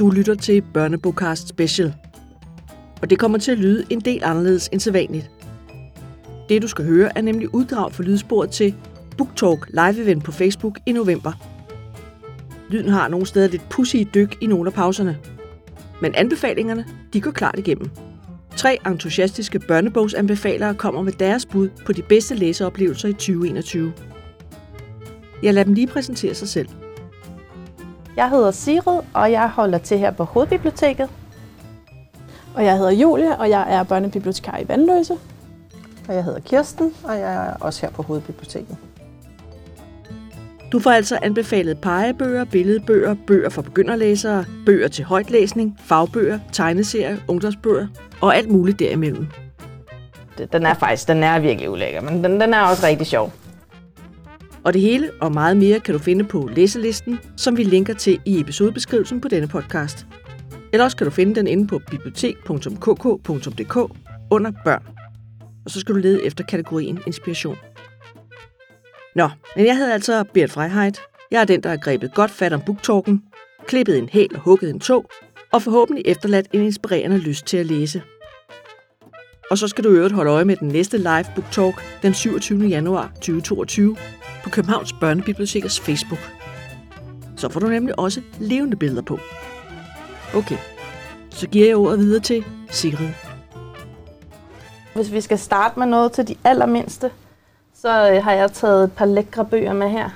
Du lytter til Børnebogcast Special. Og det kommer til at lyde en del anderledes end sædvanligt. Det du skal høre er nemlig uddrag for lydsporet til BookTalk live-event på Facebook i november. Lyden har nogle steder lidt pussy dyk i nogle af pauserne. Men anbefalingerne, de går klart igennem. Tre entusiastiske børnebogsanbefalere kommer med deres bud på de bedste læseoplevelser i 2021. Jeg lader dem lige præsentere sig selv. Jeg hedder Sigrid, og jeg holder til her på Hovedbiblioteket. Og jeg hedder Julie, og jeg er børnebibliotekar i Vandløse. Og jeg hedder Kirsten, og jeg er også her på Hovedbiblioteket. Du får altså anbefalet pegebøger, billedbøger, bøger for begynderlæsere, bøger til højtlæsning, fagbøger, tegneserier, ungdomsbøger og alt muligt derimellem. Den er faktisk, den er virkelig ulækker, men den, den er også rigtig sjov. Og det hele og meget mere kan du finde på læselisten, som vi linker til i episodebeskrivelsen på denne podcast. Eller også kan du finde den inde på bibliotek.kk.dk under børn. Og så skal du lede efter kategorien inspiration. Nå, men jeg hedder altså Bert Freiheit. Jeg er den, der har grebet godt fat om booktalken, klippet en hæl og hugget en tog, og forhåbentlig efterladt en inspirerende lyst til at læse. Og så skal du i øvrigt holde øje med den næste live booktalk den 27. januar 2022 på Københavns Børnebibliotekers Facebook. Så får du nemlig også levende billeder på. Okay, så giver jeg ordet videre til Sigrid. Hvis vi skal starte med noget til de allermindste, så øh, har jeg taget et par lækre bøger med her.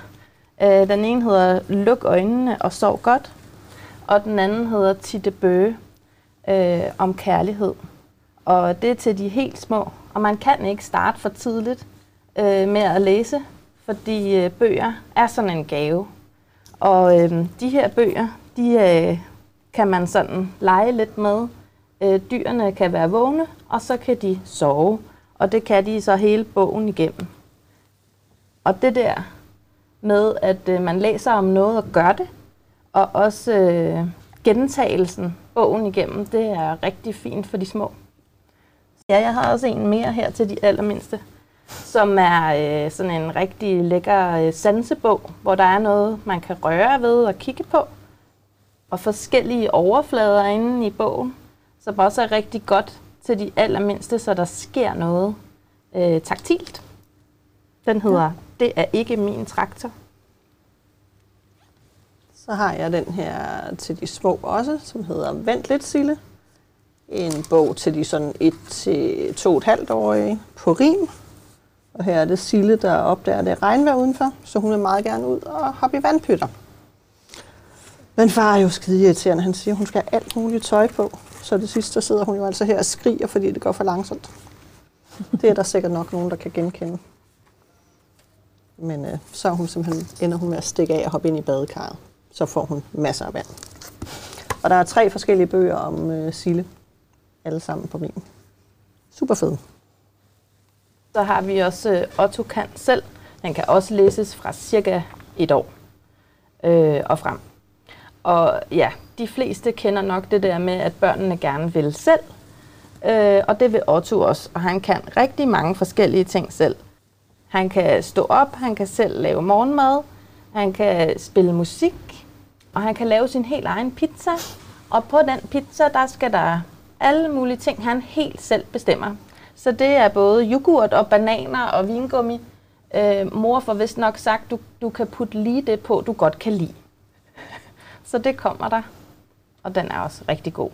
Øh, den ene hedder Luk øjnene og sov godt, og den anden hedder Titte Bøge øh, om kærlighed. Og det er til de helt små, og man kan ikke starte for tidligt øh, med at læse, fordi øh, bøger er sådan en gave. Og øh, de her bøger, de øh, kan man sådan lege lidt med. Øh, dyrene kan være vågne, og så kan de sove. Og det kan de så hele bogen igennem. Og det der med, at øh, man læser om noget og gør det, og også øh, gentagelsen bogen igennem, det er rigtig fint for de små. Ja, jeg har også en mere her til de allermindste, som er øh, sådan en rigtig lækker øh, sansebog, hvor der er noget, man kan røre ved og kigge på, og forskellige overflader inde i bogen, som også er rigtig godt til de allermindste, så der sker noget øh, taktilt. Den hedder Det er ikke min traktor. Så har jeg den her til de små også, som hedder Vent lidt, Sille. En bog til de sådan 1-2,5-årige på rim. Og her er det Sille, der opdager det regnvejr udenfor, så hun vil meget gerne ud og hoppe i vandpytter. Men far er jo skide irriterende. Han siger, at hun skal have alt muligt tøj på. Så det sidste sidder hun jo altså her og skriger, fordi det går for langsomt. Det er der sikkert nok nogen, der kan genkende. Men øh, så er hun simpelthen, ender hun med at stikke af og hoppe ind i badekarret. Så får hun masser af vand. Og der er tre forskellige bøger om øh, Sille. Alle sammen på min. Super fed. Så har vi også øh, Otto kan selv. Den kan også læses fra cirka et år øh, og frem. Og ja, de fleste kender nok det der med, at børnene gerne vil selv. Øh, og det vil Otto også. Og han kan rigtig mange forskellige ting selv. Han kan stå op, han kan selv lave morgenmad, han kan spille musik, og han kan lave sin helt egen pizza. Og på den pizza, der skal der alle mulige ting, han helt selv bestemmer. Så det er både yoghurt og bananer og vingummi. Øh, mor får vist nok sagt, du, du kan putte lige det på, du godt kan lide. Så det kommer der, og den er også rigtig god.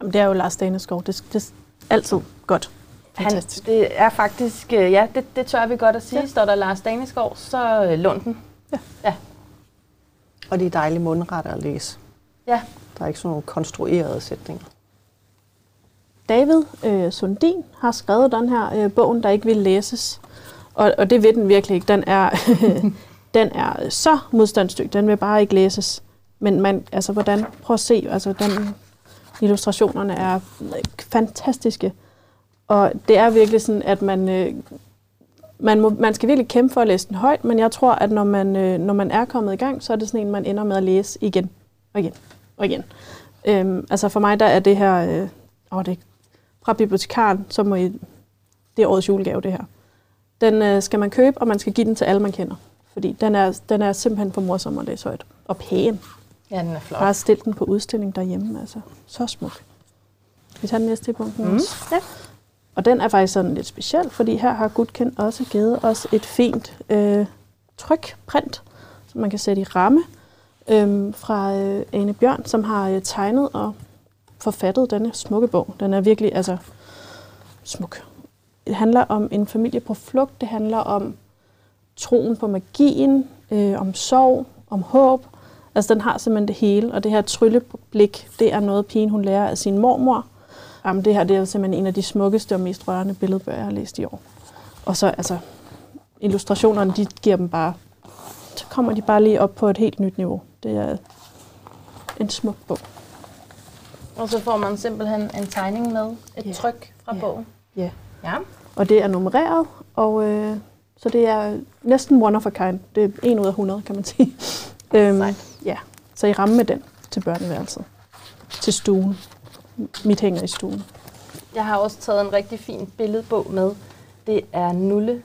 Det er jo Lars Daneskov. Det, det er altid godt. Han, det er faktisk, øh, ja, det, det tør vi godt at sige. Ja. Står der Lars Daneskov, så øh, lund den. Ja. ja. Og de er dejlige mundretter at læse. Ja. Der er ikke sådan nogle konstruerede sætninger. David øh, Sundin har skrevet den her øh, bogen, der ikke vil læses. Og, og det vil den virkelig ikke. Den er, den er så modstandsdygtig. Den vil bare ikke læses. Men man, altså, hvordan, prøv at se, altså, den, illustrationerne er fantastiske. Og det er virkelig sådan, at man, øh, man, må, man skal virkelig kæmpe for at læse den højt, men jeg tror, at når man, øh, når man er kommet i gang, så er det sådan en, man ender med at læse igen og igen og igen. Øhm, altså for mig, der er det her, øh, åh, det, fra bibliotekaren, så må I, det er årets julegave, det her. Den øh, skal man købe, og man skal give den til alle, man kender. Fordi den er, den er simpelthen for morsom at læse højt. Og pæn. Ja, den er flot. Bare stil den på udstilling derhjemme, altså. Så smuk. Vi tager den næste i punkten Mm. også. Ja. Og den er faktisk sådan lidt speciel, fordi her har Gudken også givet os et fint øh, trykprint, som man kan sætte i ramme, øh, fra øh, Ane Bjørn, som har øh, tegnet og forfattet denne smukke bog. Den er virkelig altså smuk. Det handler om en familie på flugt. Det handler om troen på magien, øh, om sorg, om håb. Altså den har simpelthen det hele, og det her trylleblik, det er noget pigen hun lærer af sin mormor. Jamen, det her det er simpelthen en af de smukkeste og mest rørende billedbøger, jeg har læst i år. Og så altså, illustrationerne, de giver dem bare, så kommer de bare lige op på et helt nyt niveau. Det er en smuk bog. Og så får man simpelthen en tegning med, et Ja. tryk fra Ja. bogen. Ja. Ja. Og det er nummereret, og øh, så det er næsten one of a kind. Det er en ud af 100, kan man sige. Øhm, Sejt. ja, så I ramme med den til børneværelset. Til stuen. Mit hænger i stuen. Jeg har også taget en rigtig fin billedbog med. Det er Nulle.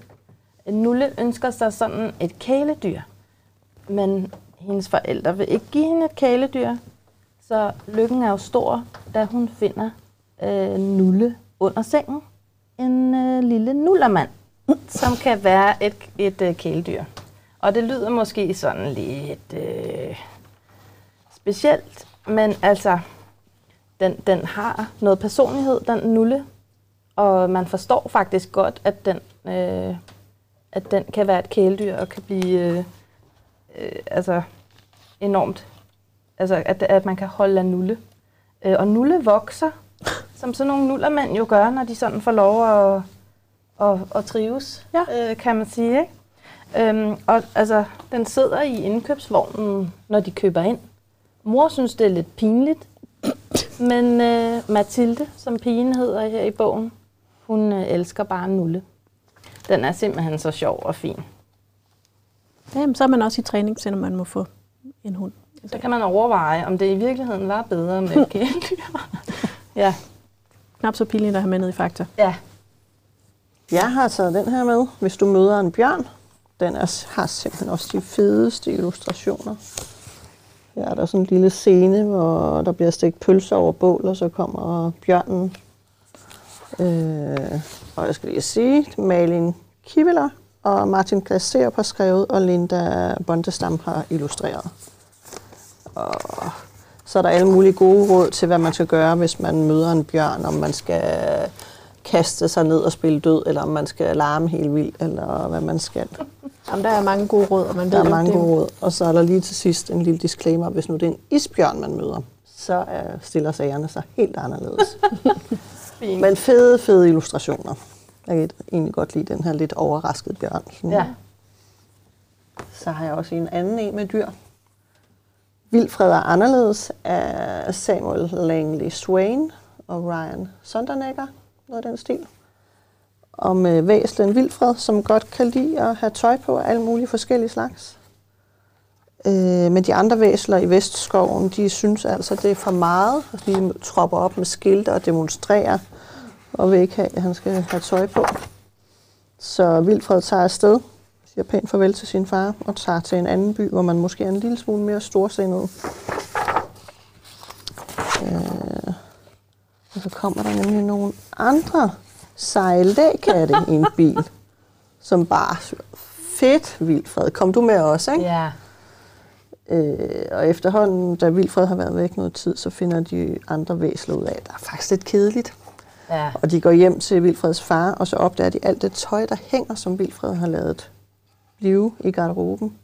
Nulle ønsker sig sådan et kæledyr, men hendes forældre vil ikke give hende et kæledyr. Så lykken er jo stor, da hun finder øh, Nulle under sengen. En øh, lille nullermand, som kan være et, et øh, kæledyr. Og det lyder måske sådan lidt øh, specielt, men altså, den, den har noget personlighed, den nulle. Og man forstår faktisk godt, at den, øh, at den kan være et kæledyr og kan blive øh, øh, altså enormt. Altså, at, at man kan holde af nulle. Øh, og nulle vokser, som sådan nogle nullermænd jo gør, når de sådan får lov at, at, at trives, Ja. øh, kan man sige. Ikke? Øhm, og altså, den sidder i indkøbsvognen, når de køber ind. Mor synes, det er lidt pinligt, men øh, Mathilde, som pigen hedder her i bogen, hun øh, elsker bare Nulle. Den er simpelthen så sjov og fin. Jamen, så er man også i træning, selvom man må få en hund. Så kan man overveje, om det i virkeligheden var bedre med kæledyr. ja, Knap så pinligt at have med ned i Fakta. ja. Jeg har taget den her med, hvis du møder en bjørn. Den er, har simpelthen også de fedeste illustrationer. Her er der sådan en lille scene, hvor der bliver stegt pølser over bål, og så kommer bjørnen. Øh, og jeg skal lige sige, Malin Kiveler og Martin Glaser har skrevet, og Linda Bondestam har illustreret. Og så er der alle mulige gode råd til, hvad man skal gøre, hvis man møder en bjørn, om man skal kaste sig ned og spille død, eller om man skal larme helt vildt, eller hvad man skal. Jamen, der er mange gode råd, og man ved Der er mange det, gode råd. Og så er der lige til sidst en lille disclaimer. Hvis nu det er en isbjørn, man møder, så er, stiller sagerne sig helt anderledes. Men fede, fede illustrationer. Jeg kan egentlig godt lide den her lidt overraskede bjørn. Sådan. ja. Så har jeg også en anden en med dyr. Vilfred er anderledes af Samuel Langley Swain og Ryan Sondernegger, noget af den stil. Om øh, væslen Vilfred, som godt kan lide at have tøj på af alle mulige forskellige slags. Øh, men de andre væsler i Vestskoven, de synes altså, det er for meget. De tropper op med skilte og demonstrerer, og vil ikke have, at han skal have tøj på. Så Vilfred tager afsted, siger pænt farvel til sin far, og tager til en anden by, hvor man måske er en lille smule mere storsindet. Øh, og så kommer der nemlig nogle andre seje lægkatte i en bil, som bare fedt, Vilfred. Kom du med også, ikke? ja. Øh, og efterhånden, da Vilfred har været væk noget tid, så finder de andre væsler ud af, at der er faktisk lidt kedeligt. ja. Og de går hjem til Vilfreds far, og så opdager de alt det tøj, der hænger, som Vilfred har lavet blive i garderoben.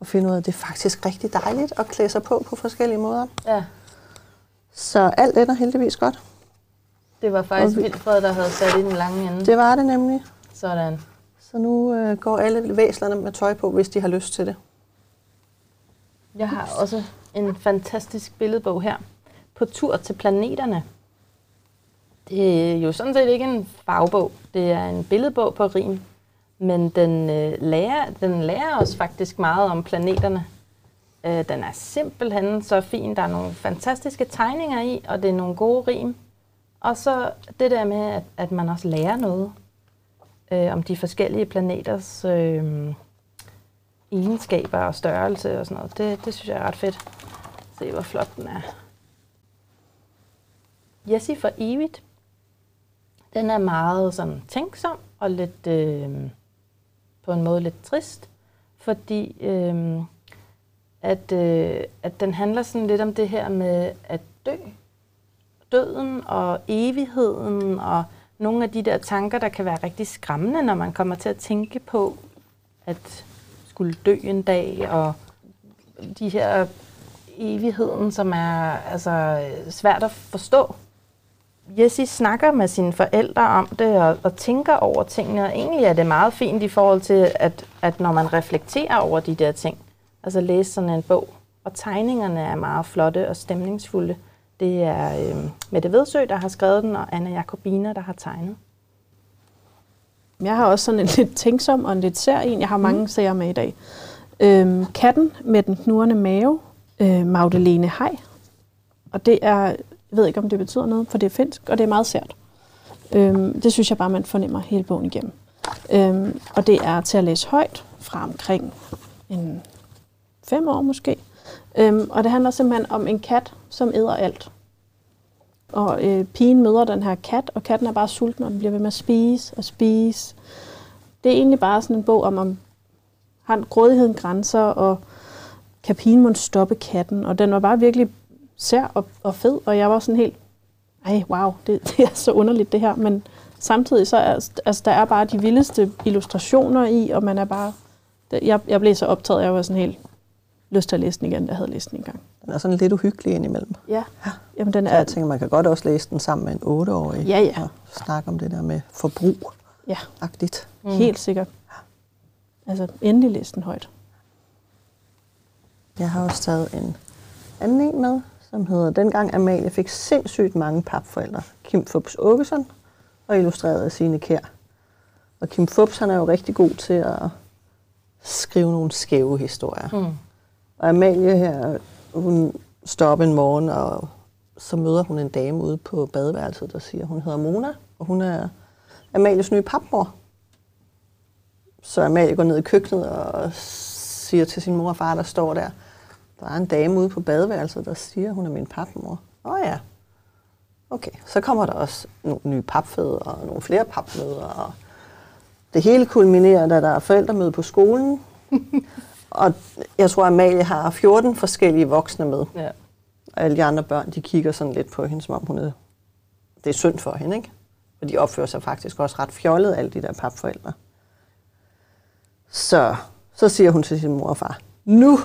Og finder ud af, at det er faktisk rigtig dejligt at klæde sig på på forskellige måder. ja. Så alt ender heldigvis godt. Det var faktisk vi- Vilfred, der havde sat i den lange ende. Det var det nemlig. Sådan. Så nu øh, går alle væslerne med tøj på, hvis de har lyst til det. Jeg har også en fantastisk billedbog her. På tur til planeterne. Det er jo sådan set ikke en fagbog. Det er en billedbog på rim. Men den, øh, lærer, den lærer os faktisk meget om planeterne. Øh, den er simpelthen så fin. Der er nogle fantastiske tegninger i, og det er nogle gode rim. Og så det der med, at, at man også lærer noget øh, om de forskellige planeters øh, egenskaber og størrelse og sådan noget. Det, det synes jeg er ret fedt. Se, hvor flot den er. Jessie for evigt. Den er meget sådan tænksom og lidt øh, på en måde lidt trist, fordi øh, at, øh, at den handler sådan lidt om det her med at dø. Døden og evigheden og nogle af de der tanker, der kan være rigtig skræmmende, når man kommer til at tænke på at skulle dø en dag, og de her evigheden, som er altså, svært at forstå. Jessie snakker med sine forældre om det og, og tænker over tingene, og egentlig er det meget fint i forhold til, at, at når man reflekterer over de der ting, altså læse sådan en bog, og tegningerne er meget flotte og stemningsfulde. Det er øh, Mette Vedsø, der har skrevet den, og Anna Jacobina, der har tegnet. Jeg har også sådan en lidt tænksom og en lidt sær en. Jeg har mange mm. serier med i dag. Øhm, katten med den knurrende mave. Øh, Magdalene Hej. Og det er, jeg ved ikke om det betyder noget, for det er finsk, og det er meget sært. Øhm, det synes jeg bare, man fornemmer hele bogen igennem. Øhm, og det er til at læse højt fra omkring en fem år måske. Øhm, og det handler simpelthen om en kat, som æder alt. Og øh, pigen møder den her kat, og katten er bare sulten, og den bliver ved med at spise og spise. Det er egentlig bare sådan en bog om, om har grådigheden grænser, og kan pigen må stoppe katten. Og den var bare virkelig sær og, og fed, og jeg var sådan helt, ej, wow, det, det er så underligt det her. Men samtidig så er altså, der er bare de vildeste illustrationer i, og man er bare, jeg, jeg blev så optaget, jeg var sådan helt lyst til at læse den igen, jeg havde læst den engang. Den er sådan lidt uhyggelig indimellem. Ja. ja. Jamen, den er... Så jeg tænker, man kan godt også læse den sammen med en otteårig. Ja, ja. Og snakke om det der med forbrug. Ja. Agtigt. Mm. Helt sikkert. Altså, endelig læse den højt. Jeg har også taget en anden en med, som hedder Dengang Amalie fik sindssygt mange papforældre. Kim Fubs Åkesson og illustreret af Signe Kær. Og Kim Fubs, han er jo rigtig god til at skrive nogle skæve historier. Mm. Og Amalie her, hun står op en morgen, og så møder hun en dame ude på badeværelset, der siger, hun hedder Mona, og hun er Amalies nye papmor. Så Amalie går ned i køkkenet og siger til sin mor og far, der står der, der er en dame ude på badeværelset, der siger, hun er min papmor. Åh oh, ja. Okay, så kommer der også nogle nye papfædre og nogle flere papmøder. Og det hele kulminerer, da der er forældremøde på skolen. og jeg tror, at Amalie har 14 forskellige voksne med. Ja. Og alle de andre børn, de kigger sådan lidt på hende, som om hun er... Det er synd for hende, ikke? Og de opfører sig faktisk også ret fjollet, alle de der papforældre. Så, så siger hun til sin mor og far, nu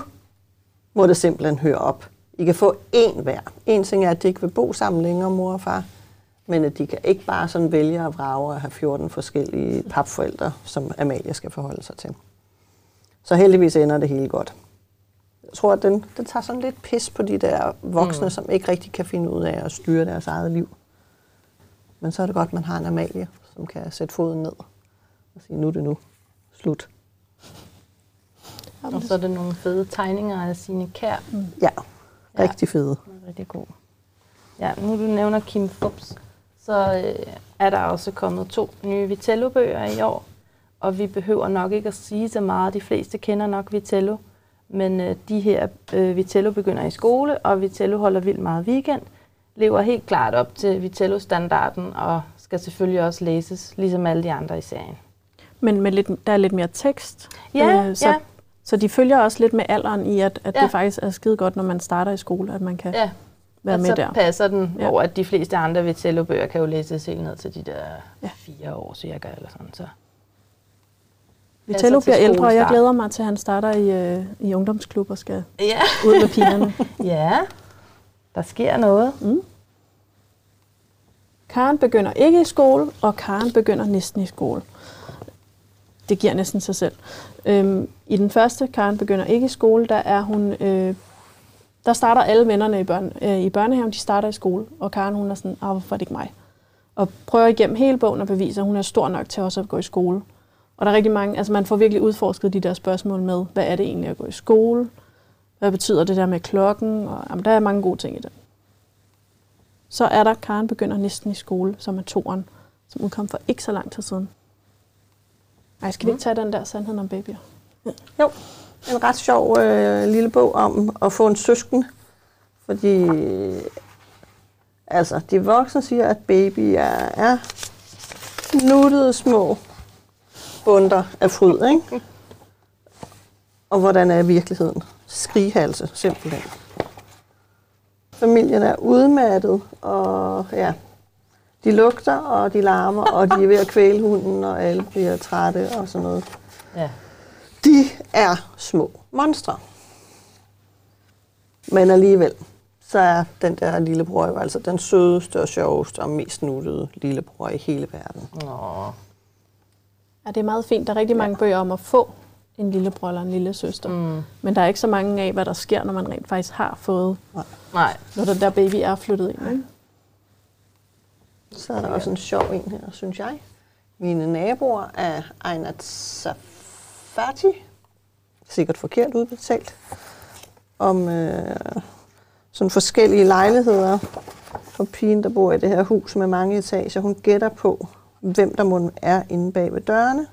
må det simpelthen høre op. I kan få én hver. En ting er, at de ikke vil bo sammen længere, mor og far, men at de kan ikke bare sådan vælge at vrage og have 14 forskellige papforældre, som Amalie skal forholde sig til. Så heldigvis ender det hele godt. Jeg tror, at den, den tager sådan lidt pis på de der voksne, mm. som ikke rigtig kan finde ud af at styre deres eget liv. Men så er det godt, at man har en Amalie, som kan sætte foden ned og sige, nu er det nu. Slut. Og så er det nogle fede tegninger af sine kær. Mm. Ja, rigtig fede. Ja, rigtig god. Ja, nu du nævner Kim Fubs, så øh, er der også kommet to nye Vitello-bøger i år. Og vi behøver nok ikke at sige så meget. De fleste kender nok Vitello. Men øh, de her øh, Vitello begynder i skole, og Vitello holder vildt meget weekend. Lever helt klart op til Vitello-standarden, og skal selvfølgelig også læses, ligesom alle de andre i serien. Men med lidt, der er lidt mere tekst. Ja, øh, så ja. Så de følger også lidt med alderen i, at, at ja. det faktisk er skide godt, når man starter i skole, at man kan ja. være med så der. passer den, ja. hvor at de fleste andre Vitello-bøger kan jo læses helt ned til de der ja. fire år cirka, eller sådan. Så. Vitello bliver ældre, og jeg glæder mig til, at han starter i, øh, i ungdomsklub og skal ja. ud med pigerne. ja, der sker noget. Mm. Karen begynder ikke i skole, og Karen begynder næsten i skole. Det giver næsten sig selv. Øhm, I den første, Karen begynder ikke i skole, der er hun... Øh, der starter alle vennerne i, børn, øh, i børnehaven, de starter i skole, og Karen hun er sådan, ah, hvorfor er det ikke mig? Og prøver igennem hele bogen at bevise, at hun er stor nok til også at gå i skole. Og der er rigtig mange, altså man får virkelig udforsket de der spørgsmål med, hvad er det egentlig at gå i skole? Hvad betyder det der med klokken? Og, jamen, der er mange gode ting i det. Så er der Karen begynder næsten i skole, som er toren, som udkom for ikke så lang tid siden. Ej, skal vi ikke tage den der sandhed om babyer? Ja. Jo, en ret sjov øh, lille bog om at få en søsken, Fordi altså, de voksne siger, at babyer er nuttede små bunder af fryd, ikke? Og hvordan er virkeligheden? Skrighalse, simpelthen. Familien er udmattet, og ja, de lugter, og de larmer, og de er ved at kvæle hunden, og alle bliver trætte og sådan noget. Ja. De er små monstre. Men alligevel, så er den der lillebror jo altså den sødeste og sjoveste og mest nuttede lillebror i hele verden. Nå. Ja, det er meget fint. Der er rigtig mange bøger om at få en lillebror eller en lille søster. Mm. Men der er ikke så mange af, hvad der sker, når man rent faktisk har fået, Nej. når den der baby er flyttet ind. Ikke? Så er der også en sjov en her, synes jeg. Mine naboer er Einat Safati, sikkert forkert udbetalt, om øh, sådan forskellige lejligheder for pigen, der bor i det her hus med mange etager. Hun gætter på, hvem der må er inde bag ved dørene,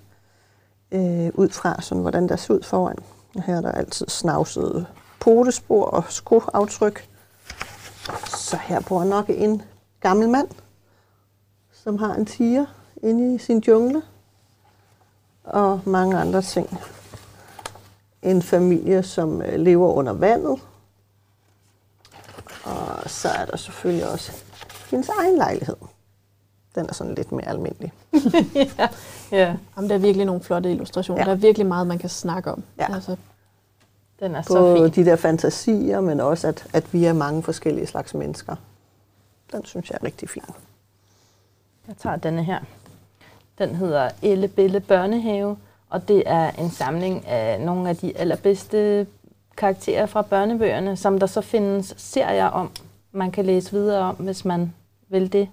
øh, ud fra sådan, hvordan der ser ud foran. Og her er der altid snavsede potespor og skoaftryk. Så her bor nok en gammel mand, som har en tiger inde i sin jungle. Og mange andre ting. En familie, som øh, lever under vandet. Og så er der selvfølgelig også hendes egen lejlighed. Den er sådan lidt mere almindelig. Ja, Jamen, der er virkelig nogle flotte illustrationer. Ja. Ja. Der er virkelig meget, man kan snakke om. Ja. Altså, den er så Både fin. de der fantasier, men også at, at vi er mange forskellige slags mennesker. Den synes jeg er rigtig fin. Jeg tager denne her. Den hedder Elle Bille Børnehave, og det er en samling af nogle af de allerbedste karakterer fra børnebøgerne, som der så findes serier om, man kan læse videre om, hvis man vil det.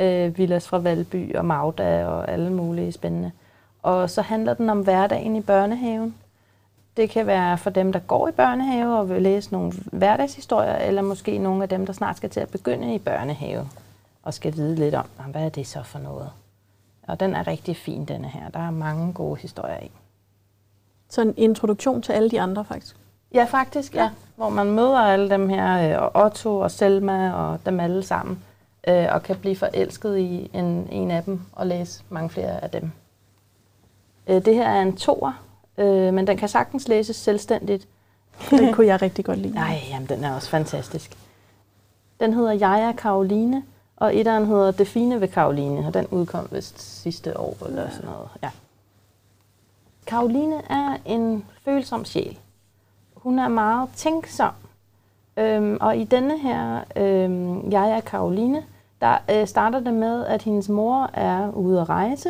Øh, Villas fra Valby og Magda og alle mulige spændende. Og så handler den om hverdagen i børnehaven. Det kan være for dem, der går i børnehave og vil læse nogle hverdagshistorier, eller måske nogle af dem, der snart skal til at begynde i børnehave og skal vide lidt om, "Nå, hvad er det så for noget. Og den er rigtig fin, denne her. Der er mange gode historier i. så en introduktion til alle de andre, faktisk. Ja, faktisk, ja. Hvor man møder alle dem her, øh, og Otto og Selma og dem alle sammen, øh, og kan blive forelsket i en, en af dem og læse mange flere af dem. Øh, det her er en toer, men den kan sagtens læses selvstændigt. Den kunne jeg rigtig godt lide. Nej, jamen den er også fantastisk. Den hedder Jeg er Karoline, og etteren hedder Det fine ved Karoline, og den udkom vist sidste år eller sådan noget. Ja. Karoline er en følsom sjæl. Hun er meget tænksom. Øhm, og i denne her øhm, Jeg er Karoline, der øh, starter det med, at hendes mor er ude at rejse,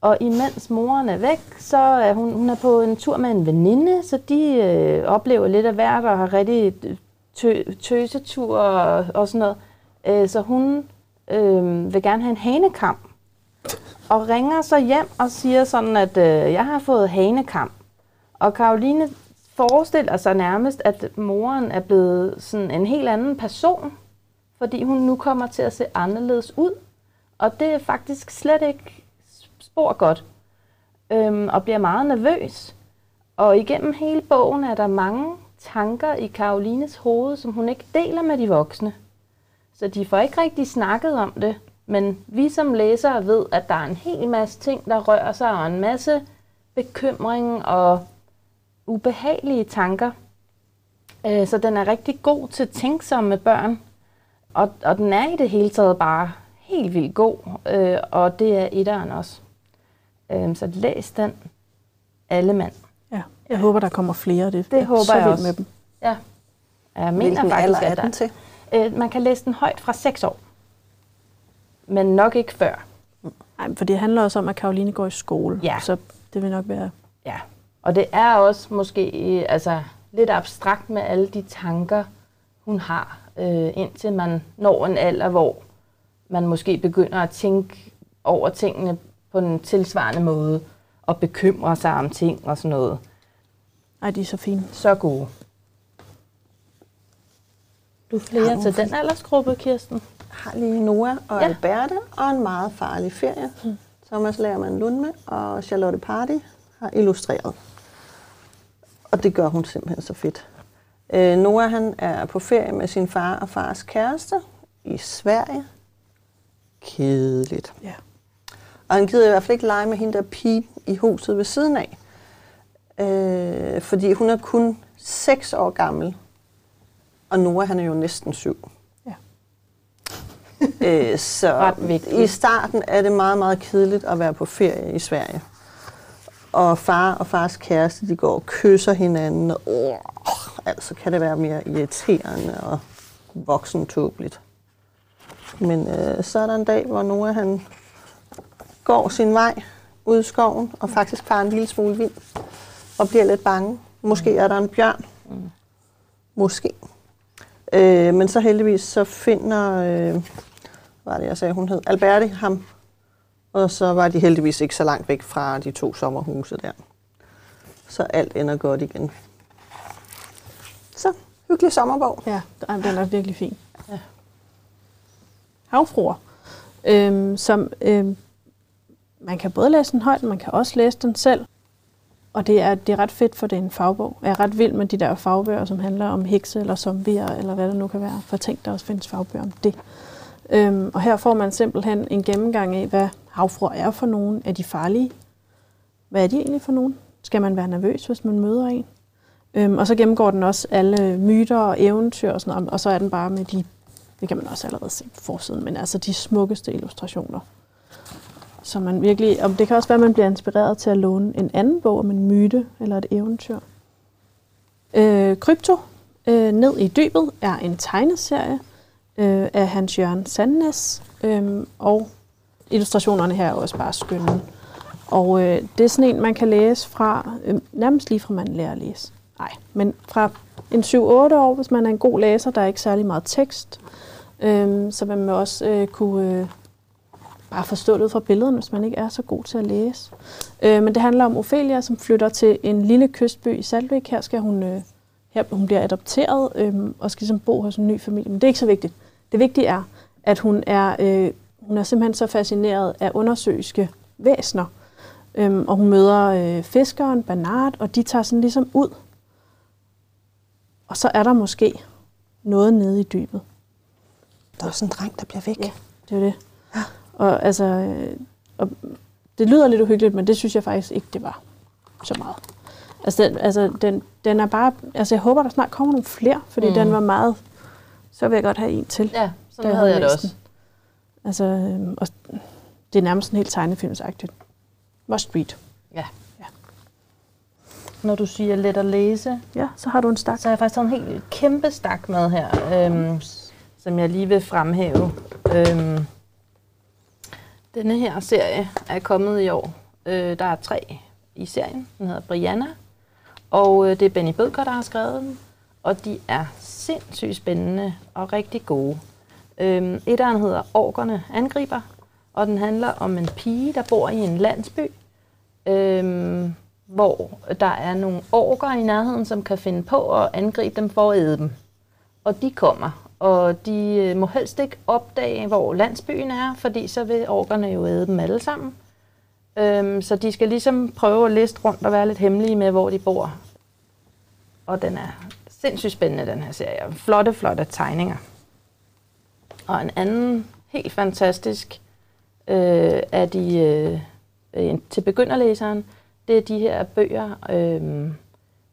og imens moren er væk, så er hun, hun er på en tur med en veninde, så de øh, oplever lidt af hvert og har rigtig øh, tø, tøsetur og, og sådan noget. Øh, så hun øh, vil gerne have en hanekam. Og ringer så hjem og siger sådan, at øh, jeg har fået hanekam. Og Karoline forestiller sig nærmest, at moren er blevet sådan en helt anden person, fordi hun nu kommer til at se anderledes ud. Og det er faktisk slet ikke spor godt, øhm, og bliver meget nervøs. Og igennem hele bogen er der mange tanker i Karolines hoved, som hun ikke deler med de voksne. Så de får ikke rigtig snakket om det, men vi som læsere ved, at der er en hel masse ting, der rører sig, og en masse bekymring og ubehagelige tanker. Øh, Så den er rigtig god til tænksomme børn, og, og den er i det hele taget bare helt vildt god, øh, og det er etteren også. Øh, Så læs den alle mand. Ja. Jeg håber, der kommer flere. Det, Det er håber så jeg også. Med dem. Ja. Jeg mener Hvilken faktisk, alder er den til? Øh, man kan læse den højt fra 6 år, men nok ikke før. Ej, for det handler også om, at Karoline går i skole. Ja. Så det vil nok være... Ja, og det er også måske altså, lidt abstrakt med alle de tanker, hun har, øh, indtil man når en alder, hvor man måske begynder at tænke over tingene på en tilsvarende måde, og bekymre sig om ting og sådan noget. Ej, de er så fine. Så gode. Du er flere til den aldersgruppe, Kirsten? har lige Noah og Ja. Alberte og en meget farlig ferie. Mm. Thomas Lærmann Lundme og Charlotte Party har illustreret. Og det gør hun simpelthen så fedt. Øh, Noah han er på ferie med sin far og fars kæreste i Sverige. Kedeligt. Ja. Og han gider i hvert fald ikke lege med hende der pige i huset ved siden af. Øh, fordi hun er kun 6 år gammel. Og Noah han er jo næsten syv. Ja. Øh, så i starten er det meget, meget kedeligt at være på ferie i Sverige. Og far og fars kæreste, de går og kysser hinanden. Og, åh, altså kan det være mere irriterende og voksentåbeligt. Men øh, så er der en dag, hvor Noah han går sin vej ud i skoven og faktisk farer en lille smule vind og bliver lidt bange. Måske er der en bjørn. Måske. Øh, men så heldigvis så finder, øh, hvad var det jeg sagde, hun hed, Alberti ham. Og så var de heldigvis ikke så langt væk fra de to sommerhuse der. Så alt ender godt igen. Så, hyggelig sommerbog. Ja, den er virkelig fin. Ja. Havfruer, øhm, som øhm, man kan både læse den højt, man kan også læse den selv. Og det er, det er ret fedt, for det er en fagbog. Jeg er ret vild med de der fagbøger, som handler om hekse eller zombier, eller hvad det nu kan være. For tænk, der også findes fagbøger om det. Øhm, og her får man simpelthen en gennemgang af, hvad havfruer er for nogen. Er de farlige? Hvad er de egentlig for nogen? Skal man være nervøs, hvis man møder en? Øhm, og så gennemgår den også alle myter og eventyr og sådan noget, og så er den bare med de, det kan man også allerede se på forsiden, men altså de smukkeste illustrationer. Så man virkelig, og det kan også være, at man bliver inspireret til at låne en anden bog om en myte eller et eventyr. Øh, Krypto, øh, Ned i dybet, er en tegneserie øh, af Hans Jørgen Sandnes, øh, og illustrationerne her er også bare skønne. Og øh, det er sådan en, man kan læse fra, øh, nærmest lige fra man lærer at læse. Nej, men fra en 7-8 år, hvis man er en god læser, der er ikke særlig meget tekst, øh, så vil man også øh, kunne øh, bare forstå det fra billederne, hvis man ikke er så god til at læse. Øh, men det handler om Ophelia, som flytter til en lille kystby i Salvik. Her skal hun, øh, her, hun bliver adopteret øh, og skal ligesom bo hos en ny familie. Men det er ikke så vigtigt. Det vigtige er, at hun er, øh, hun er simpelthen så fascineret af undersøiske væsner. Øhm, og hun møder øh, fiskeren, Bernard, og de tager sådan ligesom ud. Og så er der måske noget nede i dybet. Der er også en dreng, der bliver væk. Ja, det er det. Ja. Og altså, øh, og det lyder lidt uhyggeligt, men det synes jeg faktisk ikke, det var så meget. Altså, den, altså den, den er bare, altså jeg håber, der snart kommer nogle flere, fordi mm. den var meget, så vil jeg godt have en til. Ja, sådan da havde jeg det også. Altså, øh, og det er nærmest en helt tegnefilmsagtigt. Must read. Ja. ja. Når du siger let at læse, Ja, så har du en stak. så har jeg faktisk taget en helt kæmpe stak med her, øhm, som jeg lige vil fremhæve. Øhm, denne her serie er kommet i år. Øh, der er tre i serien. Den hedder Brianna, og øh, det er Benny Bødker, der har skrevet den. Og de er sindssygt spændende og rigtig gode. Øhm, etteren hedder Orkerne angriber, og den handler om en pige, der bor i en landsby, øhm, hvor der er nogle orker i nærheden, som kan finde på at angribe dem for at æde dem. Og de kommer, og de øh, må helst ikke opdage, hvor landsbyen er, fordi så vil orkerne jo æde dem alle sammen. Øhm, så de skal ligesom prøve at liste rundt og være lidt hemmelige med, hvor de bor. Og den er sindssygt spændende, den her serie. Flotte, flotte tegninger. Og en anden helt fantastisk øh, er de øh, til begynderlæseren, det er de her bøger, øh,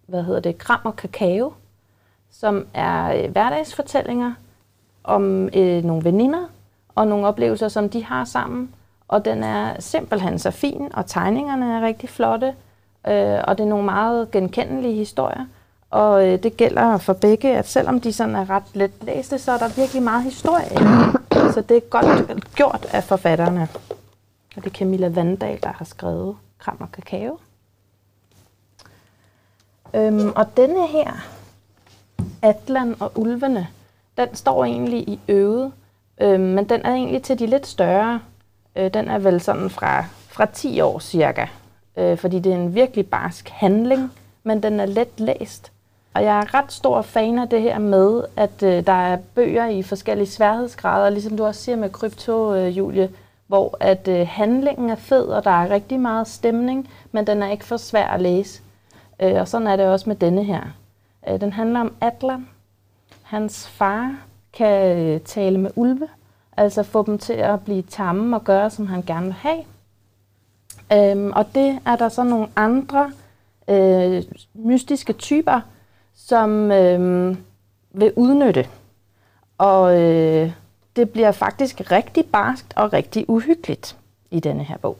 hvad hedder det, Kram og Kakao, som er øh, hverdagsfortællinger om øh, nogle veninder og nogle oplevelser, som de har sammen. Og den er simpelthen så fin, og tegningerne er rigtig flotte, øh, og det er nogle meget genkendelige historier. Og øh, det gælder for begge, at selvom de sådan er ret let læste, så er der virkelig meget historie. Så det er godt gjort af forfatterne. Og det er Camilla Vandal, der har skrevet Kram og Kakao. Øhm, og denne her, Atlan og Ulvene, den står egentlig i øvet, øh, men den er egentlig til de lidt større. Øh, den er vel sådan fra, fra 10 år cirka, øh, fordi det er en virkelig barsk handling, men den er let læst. Og jeg er ret stor fan af det her med, at øh, der er bøger i forskellige sværhedsgrader, ligesom du også siger med Krypto, øh, Julie, hvor at øh, handlingen er fed, og der er rigtig meget stemning, men den er ikke for svær at læse. Øh, og sådan er det også med denne her. Øh, den handler om Atlan. Hans far kan øh, tale med ulve, altså få dem til at blive tamme og gøre, som han gerne vil have. Øhm, og det er der så nogle andre øh, mystiske typer, som øh, vil udnytte. Og øh, det bliver faktisk rigtig barskt og rigtig uhyggeligt i denne her bog.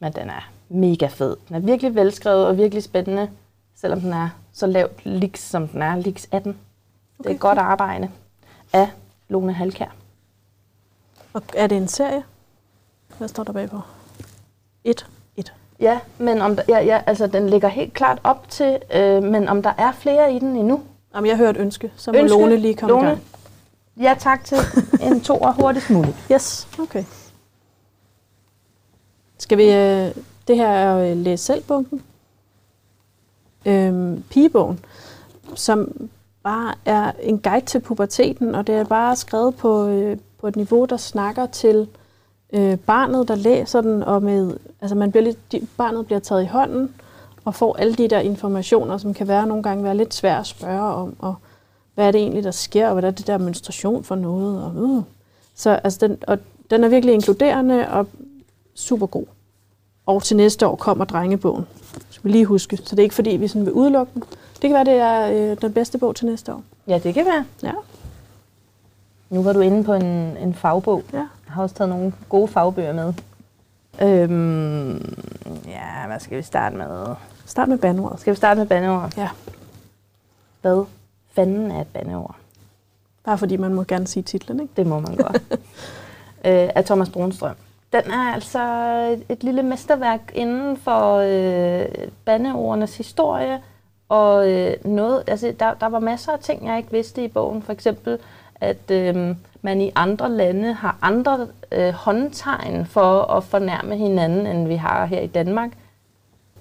Men den er mega fed. Den er virkelig velskrevet og virkelig spændende, selvom den er så lavt lig, som den er, lig 18. Okay. Det er godt arbejde af Lone Halkær. Og er det en serie? Hvad står der bagpå? Et. Et. Ja, men om der, ja, ja, altså, den ligger helt klart op til, øh, men om der er flere i den endnu. Jamen, jeg hører et ønske, så må Ønske? Lone lige komme Lone? i gang. Ja, tak til en toer hurtigst muligt. Yes, okay. Skal vi... Øh, det her er øh, læs selv øh, pigebogen, som bare er en guide til puberteten, og det er bare skrevet på, øh, på et niveau, der snakker til øh, barnet, der læser den, og med, altså man bliver lidt, de, barnet bliver taget i hånden, og får alle de der informationer, som kan være nogle gange være lidt svære at spørge om, og hvad er det egentlig, der sker, og hvad er det der menstruation for noget, og øh. Så altså den, og den er virkelig inkluderende og super god. Og til næste år kommer drengebogen. Skal vi lige huske. Så det er ikke fordi, vi sådan vil udelukke den. Det kan være, det er øh, den bedste bog til næste år. Ja, det kan være. Ja. Nu var du inde på en, en fagbog. ja. Jeg har også taget nogle gode fagbøger med. Øhm, ja, hvad skal vi starte med? Start med bandeordet. Skal vi starte med bandeord? Ja. Hvad fanden er et bandeord? Bare fordi man må gerne sige titlen, ikke? Det må man godt. øh, af Thomas Brunstrøm. Den er altså et, et lille mesterværk inden for øh, bandeordernes historie. Og øh, noget, altså, der, der var masser af ting, jeg ikke vidste i bogen. For eksempel, at øh, man i andre lande har andre øh, håndtegn for at fornærme hinanden, end vi har her i Danmark.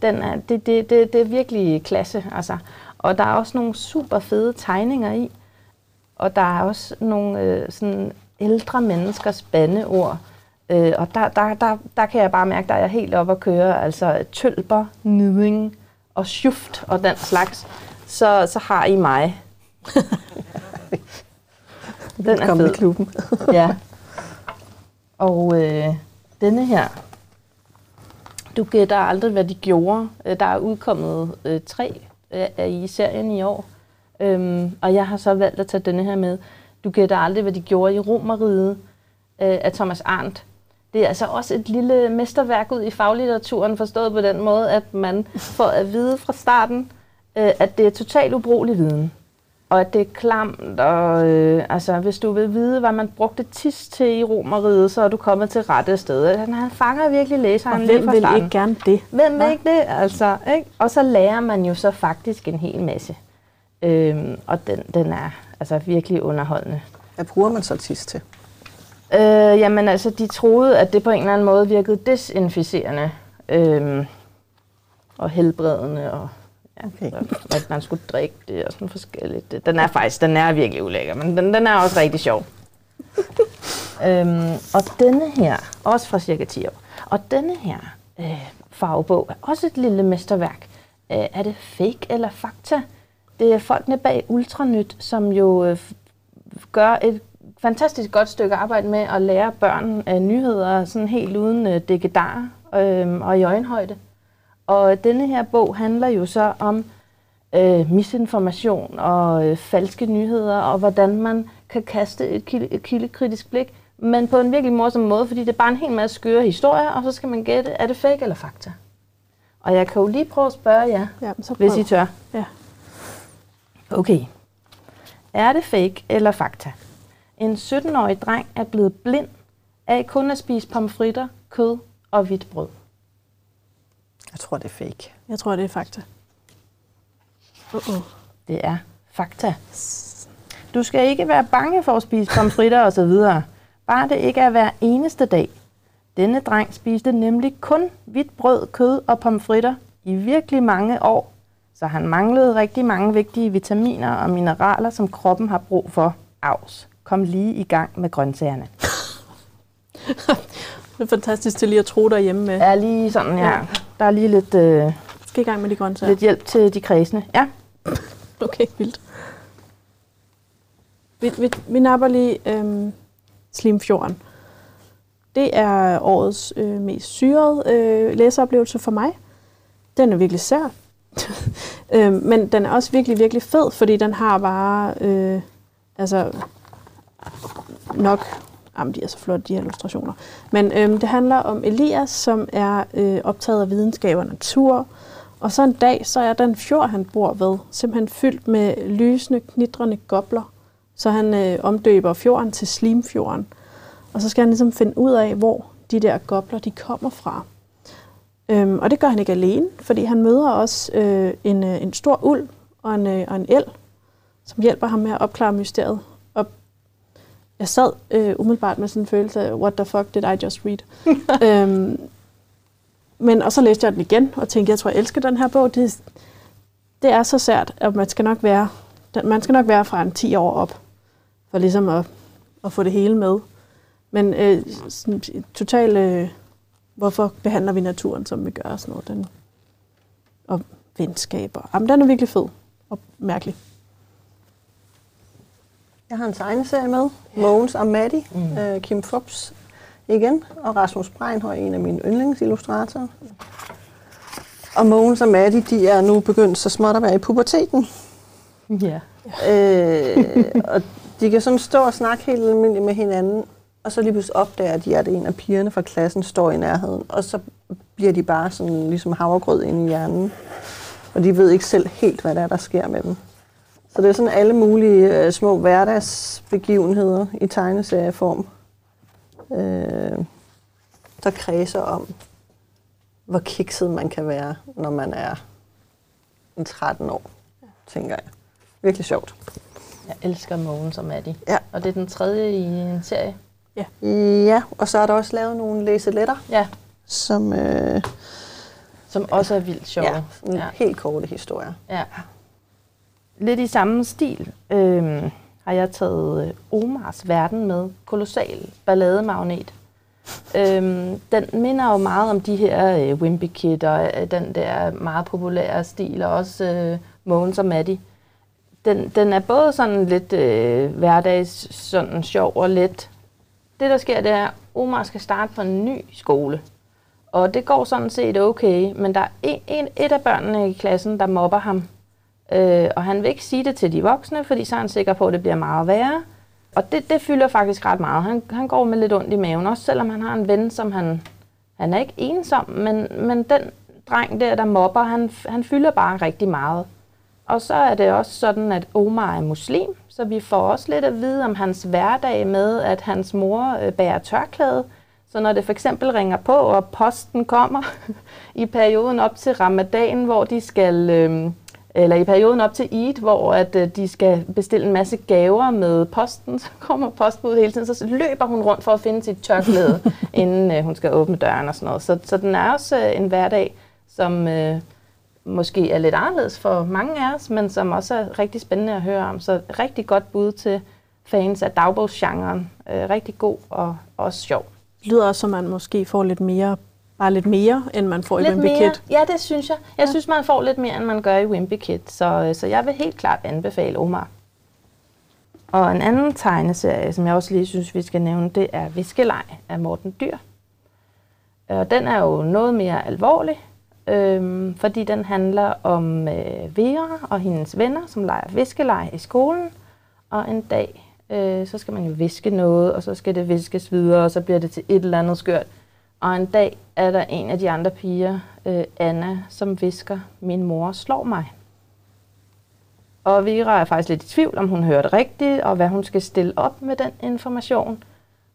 Den er, det, det, det, det er virkelig klasse. Altså. Og der er også nogle super fede tegninger i. Og der er også nogle øh, sådan ældre menneskers bandeord. Øh, og der, der, der, der kan jeg bare mærke, der er jeg helt oppe at køre. Altså tølper, niding og sjuft og den slags. Så, så har I mig. den er i fed. klubben. Ja. Og øh, denne her, du gætter aldrig, hvad de gjorde. Øh, Der er udkommet øh, tre øh, i serien i år. Øhm, og jeg har så valgt at tage denne her med. Du gætter aldrig, hvad de gjorde i Romeriet øh, af Thomas Arndt. Det er altså også et lille mesterværk ud i faglitteraturen, forstået på den måde, at man får at vide fra starten, øh, at det er totalt ubrugelig viden. Og at det er klamt, og øh, altså, hvis du vil vide, hvad man brugte tis til i Romeriet, så er du kommet til rette sted. Han, han fanger virkelig læseren Og hvem vil ikke gerne det? Hvem vil ikke det? Altså, ikke? Og så lærer man jo så faktisk en hel masse. Øhm, og den, den er altså virkelig underholdende. Hvad bruger man så tis til? Øh, jamen altså, de troede, at det på en eller anden måde virkede desinficerende øhm, og helbredende, og ja, Okay. at man skulle drikke det og sådan forskelligt. Den er faktisk, den er virkelig ulækker, men den, den er også rigtig sjov. øhm, og denne her, også fra cirka 10 år, og denne her øh, farvebog er også et lille mesterværk. Øh, er det fake eller fakta? Det er folkene bag Ultranyt, som jo øh, gør et fantastisk godt stykke arbejde med at lære børn øh, nyheder sådan helt uden øh, dækkedar øh, og i øjenhøjde. Og denne her bog handler jo så om øh, misinformation og øh, falske nyheder, og hvordan man kan kaste et, kilde, et kildekritisk blik, men på en virkelig morsom måde, fordi det er bare en hel masse skøre historier, og så skal man gætte, er det fake eller fakta? Og jeg kan jo lige prøve at spørge jer, Ja, men så prøv. hvis I tør. Ja. Okay. Er det fake eller fakta? En 17-årig dreng er blevet blind af kun at spise pomfritter, kød og hvidt brød. Jeg tror, det er fake. Jeg tror, det er fakta. Uh-uh. Det er fakta. Du skal ikke være bange for at spise pomfritter og så videre. Bare det ikke er hver eneste dag. Denne dreng spiste nemlig kun hvidt brød, kød og pomfritter i virkelig mange år, så han manglede rigtig mange vigtige vitaminer og mineraler, som kroppen har brug for. Avs. Kom lige i gang med grøntsagerne. Det er fantastisk til lige at tro derhjemme med. Er lige sådan, ja. Ja. Der er lige lidt, øh, Skal i gang med de grøntsager. lidt hjælp til de kredsende. Ja. Okay, vildt. Vi, vi, vi napper lige øhm, Slimfjorden. Det er årets øh, mest syrede øh, læseoplevelse for mig. Den er virkelig sær. øh, men den er også virkelig, virkelig fed, fordi den har bare øh, altså nok Jamen, de er så flotte, de her illustrationer. Men øhm, det handler om Elias, som er øh, optaget af videnskab og natur. Og så en dag, så er den fjord, han bor ved, simpelthen fyldt med lysende, knitrende gobler. Så han øh, omdøber fjorden til Slimfjorden. Og så skal han ligesom finde ud af, hvor de der gobler, de kommer fra. Øhm, og det gør han ikke alene, fordi han møder også øh, en, øh, en stor ulv og en, øh, og en el, som hjælper ham med at opklare mysteriet. Jeg sad øh, umiddelbart med sådan en følelse af, what the fuck did I just read? øhm, men, og så læste jeg den igen, og tænkte, jeg tror, jeg elsker den her bog. Det, det er så sært, at man skal nok være, man skal nok være fra en 10 år op, for ligesom at, at få det hele med. Men øh, sådan, totalt, øh, hvorfor behandler vi naturen, som vi gør, og sådan noget. Den, og venskaber. Jamen, den er virkelig fed og mærkelig. Jeg har en tegneserie med, Mogens og Maddie, mm. øh, Kim Fops igen, og Rasmus Breinhøj, en af mine yndlingsillustratorer. Og Mogens og Maddie, de er nu begyndt så småt at være i puberteten. Ja. Øh, og de kan sådan stå og snakke helt almindeligt med hinanden, og så lige pludselig opdager de, at en af pigerne fra klassen står i nærheden, og så bliver de bare sådan ligesom havregrød inde i hjernen. Og de ved ikke selv helt, hvad der er, der sker med dem. Så det er sådan alle mulige øh, små hverdagsbegivenheder i tegneserieform, øh, der kredser om, hvor kikset man kan være, når man er en 13 år, tænker jeg. Virkelig sjovt. Jeg elsker Mogens og Maddie. Ja. Og det er den tredje i en serie. Ja, og så er der også lavet nogle læseletter, Ja, som øh, som også er vildt sjove. ja, Ja. helt korte historier. Ja. Lidt i samme stil øh, har jeg taget øh, Omars Verden med. Kolossal ballademagnet. Øhm, den minder jo meget om de her øh, Wimpy Kid og øh, den der meget populære stil, og også øh, Mogens og Maddie. Den, den er både sådan lidt øh, hverdags, sådan sjov og let. Det der sker, det er, at Omar skal starte på en ny skole. Og det går sådan set okay, men der er en, en, et af børnene i klassen, der mobber ham. Øh, og han vil ikke sige det til de voksne, fordi så er han sikker på, at det bliver meget værre. Og det, det fylder faktisk ret meget. Han, han går med lidt ondt i maven, også selvom han har en ven, som han... Han er ikke ensom, men, men den dreng der, der mobber, han, han fylder bare rigtig meget. Og så er det også sådan, at Omar er muslim, så vi får også lidt at vide om hans hverdag med, at hans mor øh, bærer tørklæde. Så når det for eksempel ringer på, og posten kommer i perioden op til ramadan, hvor de skal, øh, eller i perioden op til Eid, hvor at, øh, de skal bestille en masse gaver med posten, så kommer postbuddet hele tiden, så løber hun rundt for at finde sit tørklæde, inden øh, hun skal åbne døren og sådan noget. Så, så den er også øh, en hverdag, som øh, måske er lidt anderledes for mange af os, men som også er rigtig spændende at høre om. Så rigtig godt bud til fans af dagbogsgenren. Øh, rigtig god og også sjov. Det lyder også, som man måske får lidt mere, bare lidt mere, end man får i Lidt Wimpy mere, Kid. ja det synes jeg. Jeg synes, man får lidt mere, end man gør i Wimpy Kid. Så, så jeg vil helt klart anbefale Omar. Og en anden tegneserie, som jeg også lige synes, vi skal nævne, det er Viskelej af Morten Dyr. Og den er jo noget mere alvorlig, øhm, fordi den handler om øh, Vera og hendes venner, som leger viskelej i skolen. Og en dag, øh, så skal man jo viske noget, og så skal det viskes videre, og så bliver det til et eller andet skørt. Og en dag er der en af de andre piger, øh, Anna, som visker, min mor slår mig. Og Vera er faktisk lidt i tvivl, om hun hørte rigtigt, og hvad hun skal stille op med den information.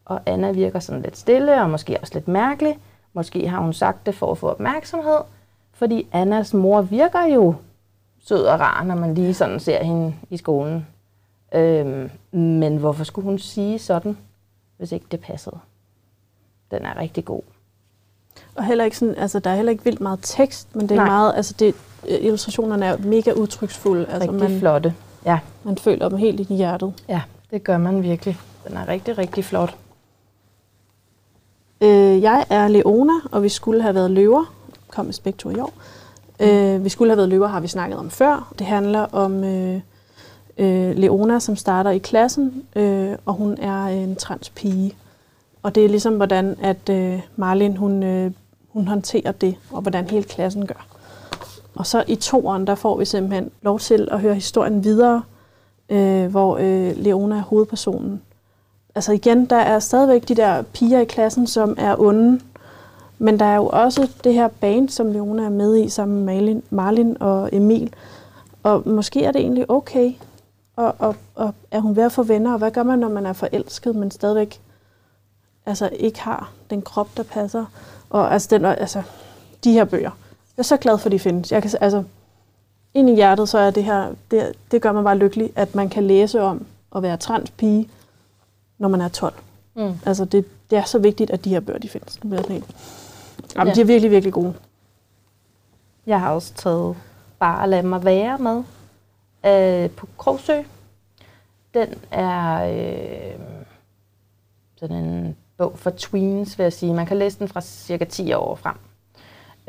Og Anna virker sådan lidt stille, og måske også lidt mærkelig. Måske har hun sagt det for at få opmærksomhed, fordi Annas mor virker jo sød og rar, når man lige sådan ser hende i skolen. Øhm, men hvorfor skulle hun sige sådan, hvis ikke det passede? Den er rigtig god. Og heller ikke sådan, altså, der er heller ikke vildt meget tekst, men det er Nej. meget, altså det, øh, illustrationerne er mega udtryksfulde. Altså Rigtig man, flotte. Ja, man føler dem helt i hjertet. ja, det gør man virkelig. Den er rigtig, rigtig flot. Øh, jeg er Leona, og vi skulle have været løver. Kom begge to i år. Øh, vi skulle have været løver, har vi snakket om før. Det handler om øh, øh, Leona, som starter i klassen, øh, og hun er en transpige. Og det er ligesom, hvordan at øh, Marlin, hun, øh, hun håndterer det, og hvordan hele klassen gør. Og så i toeren, der får vi simpelthen lov til at høre historien videre, øh, hvor øh, Leona er hovedpersonen. Altså igen, der er stadigvæk de der piger i klassen, som er onde, men der er jo også det her band, som Leona er med i sammen med Marlin, Marlin og Emil. Og måske er det egentlig okay, og, og, og er hun ved at få venner, og hvad gør man, når man er forelsket, men stadigvæk altså, ikke har den krop, der passer? Og altså, den, altså, de her bøger. Jeg er så glad for, at de findes. Jeg kan, altså, ind i hjertet, så er det her, det, det gør mig bare lykkelig, at man kan læse om at være transpige, når man er 12. Mm. Altså, det, det er så vigtigt, at de her bøger, de findes. Det bliver sådan helt. Jamen, Ja. de er virkelig, virkelig gode. Jeg har også taget Bare lad mig være med øh, på Krogsø. Den er øh, sådan en bog for tweens, vil jeg sige. Man kan læse den fra cirka 10 år frem.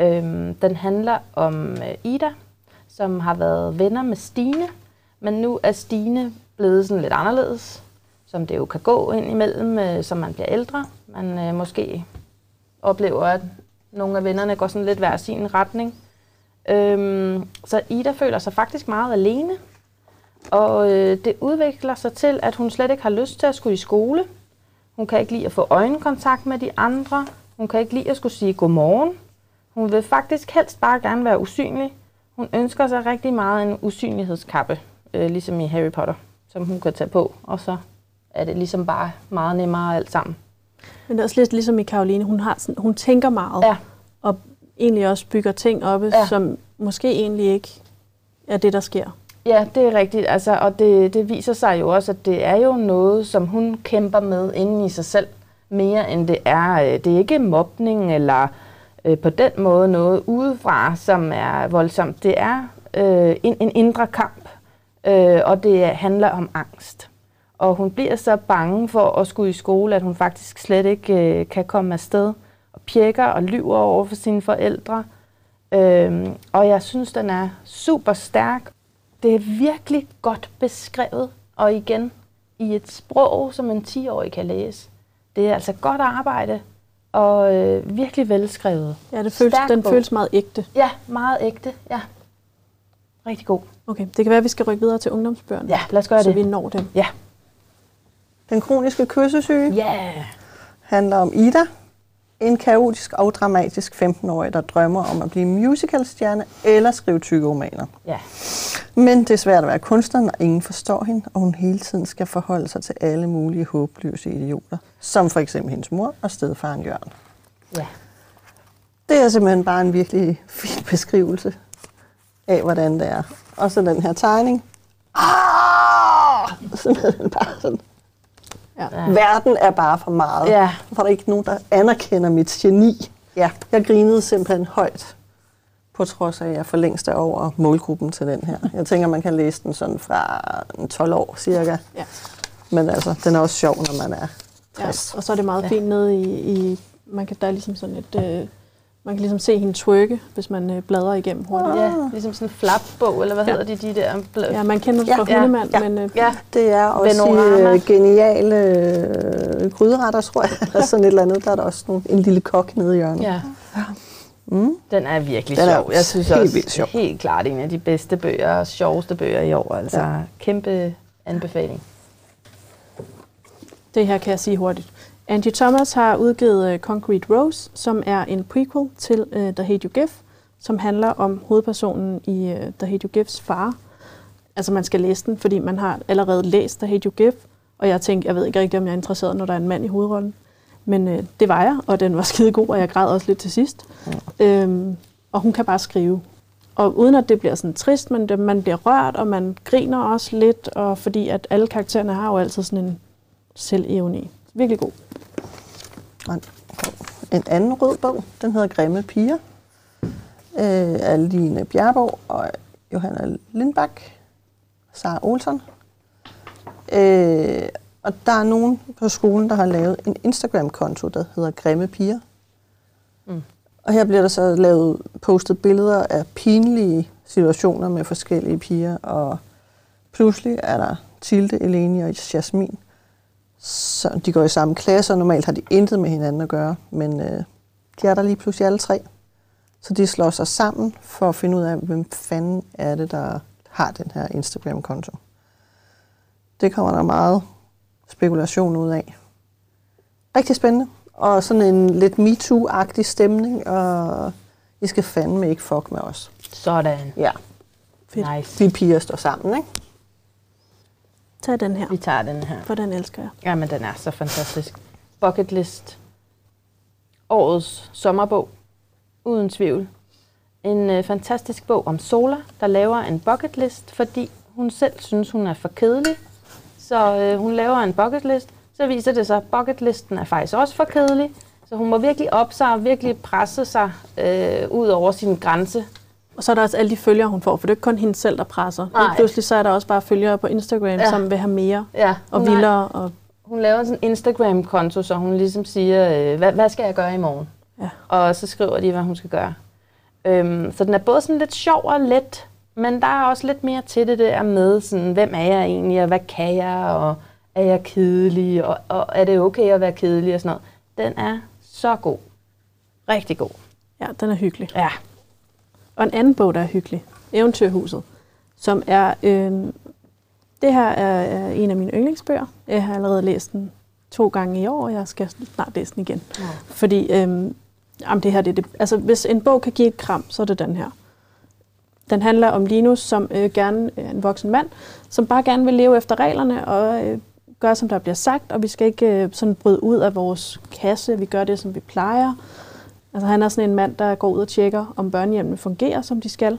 Øhm, den handler om øh, Ida, som har været venner med Stine, men nu er Stine blevet sådan lidt anderledes, som det jo kan gå ind imellem, øh, som man bliver ældre. Man øh, måske oplever, at nogle af vennerne går sådan lidt hver sin retning. Øhm, så Ida føler sig faktisk meget alene, og øh, det udvikler sig til, at hun slet ikke har lyst til at skulle i skole. Hun kan ikke lide at få øjenkontakt med de andre. Hun kan ikke lide at skulle sige godmorgen. Hun vil faktisk helst bare gerne være usynlig. Hun ønsker sig rigtig meget en usynlighedskappe, øh, ligesom i Harry Potter, som hun kan tage på, og så er det ligesom bare meget nemmere alt sammen. Men det er også lidt ligesom i Karoline. Hun, har sådan, hun tænker meget, Ja. og egentlig også bygger ting op, Ja. ja. som måske egentlig ikke er det, der sker. Ja, det er rigtigt. Altså, og det, det viser sig jo også, at det er jo noget, som hun kæmper med inden i sig selv, mere end det er. Øh, det er ikke mobning eller øh, på den måde noget udefra, som er voldsomt. Det er øh, en, en indre kamp, øh, og det handler om angst. Og hun bliver så bange for at skulle i skole, at hun faktisk slet ikke øh, kan komme afsted og pjekker og lyver over for sine forældre. Øhm, og jeg synes, den er super stærk. Det er virkelig godt beskrevet, og igen i et sprog, som en 10-årig kan læse. Det er altså godt arbejde, og øh, virkelig velskrevet. Ja, det føles, Stærk den bog. føles meget ægte. Ja, meget ægte. Ja. Rigtig god. Okay, det kan være, at vi skal rykke videre til ungdomsbøgerne, Ja, lad os gøre så det. vi når dem. Ja. Den kroniske kyssesyge Ja. handler om Ida, en kaotisk og dramatisk 15-årig, der drømmer om at blive musicalstjerne eller skrive tykke romaner. Ja. Men det er svært at være kunstner, når ingen forstår hende, og hun hele tiden skal forholde sig til alle mulige håbløse idioter, som for eksempel hendes mor og stedfaren Jørgen. Ja. Det er simpelthen bare en virkelig fin beskrivelse af, hvordan det er. Og så den her tegning. Ah! Simpelthen bare sådan. Ja. Ja. Verden er bare for meget. Ja. For der er ikke nogen, der anerkender mit geni. Ja, jeg grinede simpelthen højt, på trods af, at jeg for længst er over målgruppen til den her. Jeg tænker, man kan læse den sådan fra en 12 år cirka. Ja. Men altså, den er også sjov, når man er Ja, 60. og så er det meget Ja. ja. fint nede i, i man kan der er ligesom sådan et, øh, man kan ligesom se hende twerke, hvis man øh, bladrer igennem hurtigt. ja. Ligesom sådan en flapbog, eller hvad Ja. hedder de, de der? Bl- Ja, man kender det fra Ja. Hundemand, Ja. men øh, ja. Det er også i Venorama. øh, geniale øh, gryderetter, tror jeg. Eller sådan et eller andet. Der er der også nogle, en lille kok nede i hjørnet. ja. Mm. Den er virkelig Den er sjov. Jeg synes helt også vildt sjov. helt klart en af de bedste bøger og sjoveste bøger i år. Altså ja. kæmpe anbefaling. det her kan jeg sige hurtigt. Angie Thomas har udgivet uh, Concrete Rose, som er en prequel til uh, The Hate You Give, som handler om hovedpersonen i uh, The Hate You Gives far. Altså man skal læse den, fordi man har allerede læst The Hate You Give, og jeg tænkte, jeg ved ikke rigtig, om jeg er interesseret, når der er en mand i hovedrollen. Men uh, det var jeg, og den var skide god, og jeg græd også lidt til sidst. Øhm, og hun kan bare skrive. Og uden at det bliver sådan trist, men det, man bliver rørt, og man griner også lidt, og fordi at alle karaktererne har jo altid sådan en selvironi. Virkelig god. Og en- En anden rød bog, den hedder Grimme Piger, øh, af Line Bjerborg og Johanna Lindbak, Sara Olsen. Øh, og der er nogen på skolen, der har lavet en Instagram-konto, der hedder Grimme Piger. Mm. Og her bliver der så lavet postet billeder af pinlige situationer med forskellige piger, og pludselig er der Tilde, Eleni og Jasmin. Så de går i samme klasse, og normalt har de intet med hinanden at gøre, men øh, de er der lige pludselig alle tre. Så de slår sig sammen for at finde ud af, hvem fanden er det, der har den her Instagram-konto. Det kommer der meget spekulation ud af. Rigtig spændende. Og sådan en lidt MeToo-agtig stemning, og I skal fandme ikke fuck med os. Sådan. Ja, Fedt. Nice. vi piger står sammen, ikke? Tag den her, Vi tager den her. for den elsker jeg. Jamen, den er så fantastisk. Bucket List. Årets sommerbog. Uden tvivl. En øh, fantastisk bog om Sola, der laver en bucket list, fordi hun selv synes, hun er for kedelig. Så øh, hun laver en bucket list. Så viser det sig, at bucket listen er faktisk også for kedelig. Så hun må virkelig op sig og virkelig presse sig øh, ud over sin grænse. Og så er der også alle de følgere, hun får, for det er ikke kun hende selv, der presser. Nej. Pludselig så er der også bare følgere på Instagram, Ja. som vil have mere Ja, og har- vildere. Og, Hun laver sådan en Instagram-konto, så hun ligesom siger, øh, hvad, hvad skal jeg gøre i morgen? Ja. Og så skriver de, hvad hun skal gøre. Øhm, så den er både sådan lidt sjov og let, men der er også lidt mere til det der med, sådan, hvem er jeg egentlig, og hvad kan jeg, og er jeg kedelig, og, og er det okay at være kedelig og sådan noget. Den er så god. Rigtig god. ja, den er hyggelig. Ja. Og en anden bog, der er hyggelig, Eventyrhuset, som er... Øh, det her er, en af mine yndlingsbøger. Jeg har allerede læst den to gange i år, og jeg skal snart læse den igen. Ja. Fordi øh, jamen det her, det, er det, altså, hvis en bog kan give et kram, så er det den her. Den handler om Linus, som øh, gerne er en voksen mand, som bare gerne vil leve efter reglerne og øh, gøre, som der bliver sagt, og vi skal ikke øh, sådan bryde ud af vores kasse. Vi gør det, som vi plejer. Altså han er sådan en mand, der går ud og tjekker, om børnehjemmene fungerer, som de skal.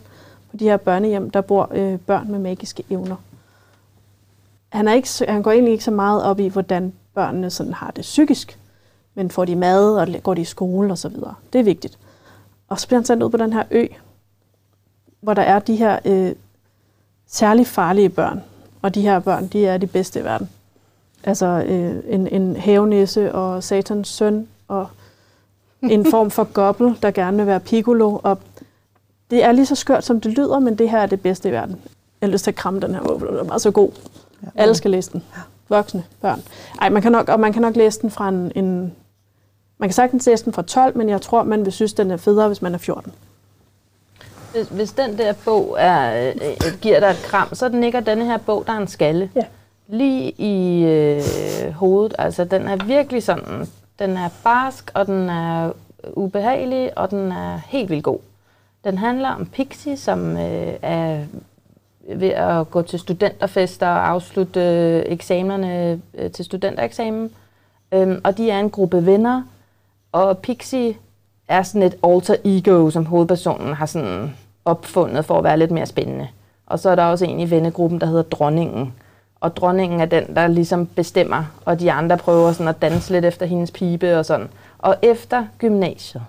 På de her børnehjem, der bor øh, børn med magiske evner. Han, er ikke, han går egentlig ikke så meget op i, hvordan børnene sådan har det psykisk. Men får de mad, og går de i skole osv. Det er vigtigt. Og så bliver han sendt ud på den her ø, hvor der er de her øh, særlig farlige børn. Og de her børn, de er de bedste i verden. Altså øh, en, en havenæse og satans søn og en form for gobbel, der gerne vil være piccolo. Og det er lige så skørt, som det lyder, men det her er det bedste i verden. Jeg har lyst til at kramme den her bog, den er meget så god. Ja. Alle skal læse den. Voksne, børn. Ej, man kan nok, og man kan nok læse den fra en, en... Man kan sagtens læse den fra 12, men jeg tror, man vil synes, den er federe, hvis man er 14. Hvis, hvis den der bog er, øh, øh, giver dig et kram, så nikker denne her bog, der er en skalle. Ja. Lige i øh, hovedet. Altså, den er virkelig sådan, den er barsk, og den er øh, ubehagelig, og den er helt vildt god. Den handler om Pixie, som øh, er ved at gå til studenterfester og afslutte øh, eksamenerne øh, til studentereksamen. Øhm, og de er en gruppe venner, og Pixie er sådan et alter ego, som hovedpersonen har sådan opfundet for at være lidt mere spændende. Og så er der også en i vennegruppen, der hedder Dronningen. Og dronningen er den, der ligesom bestemmer, og de andre prøver sådan at danse lidt efter hendes pibe og sådan. Og efter gymnasiet,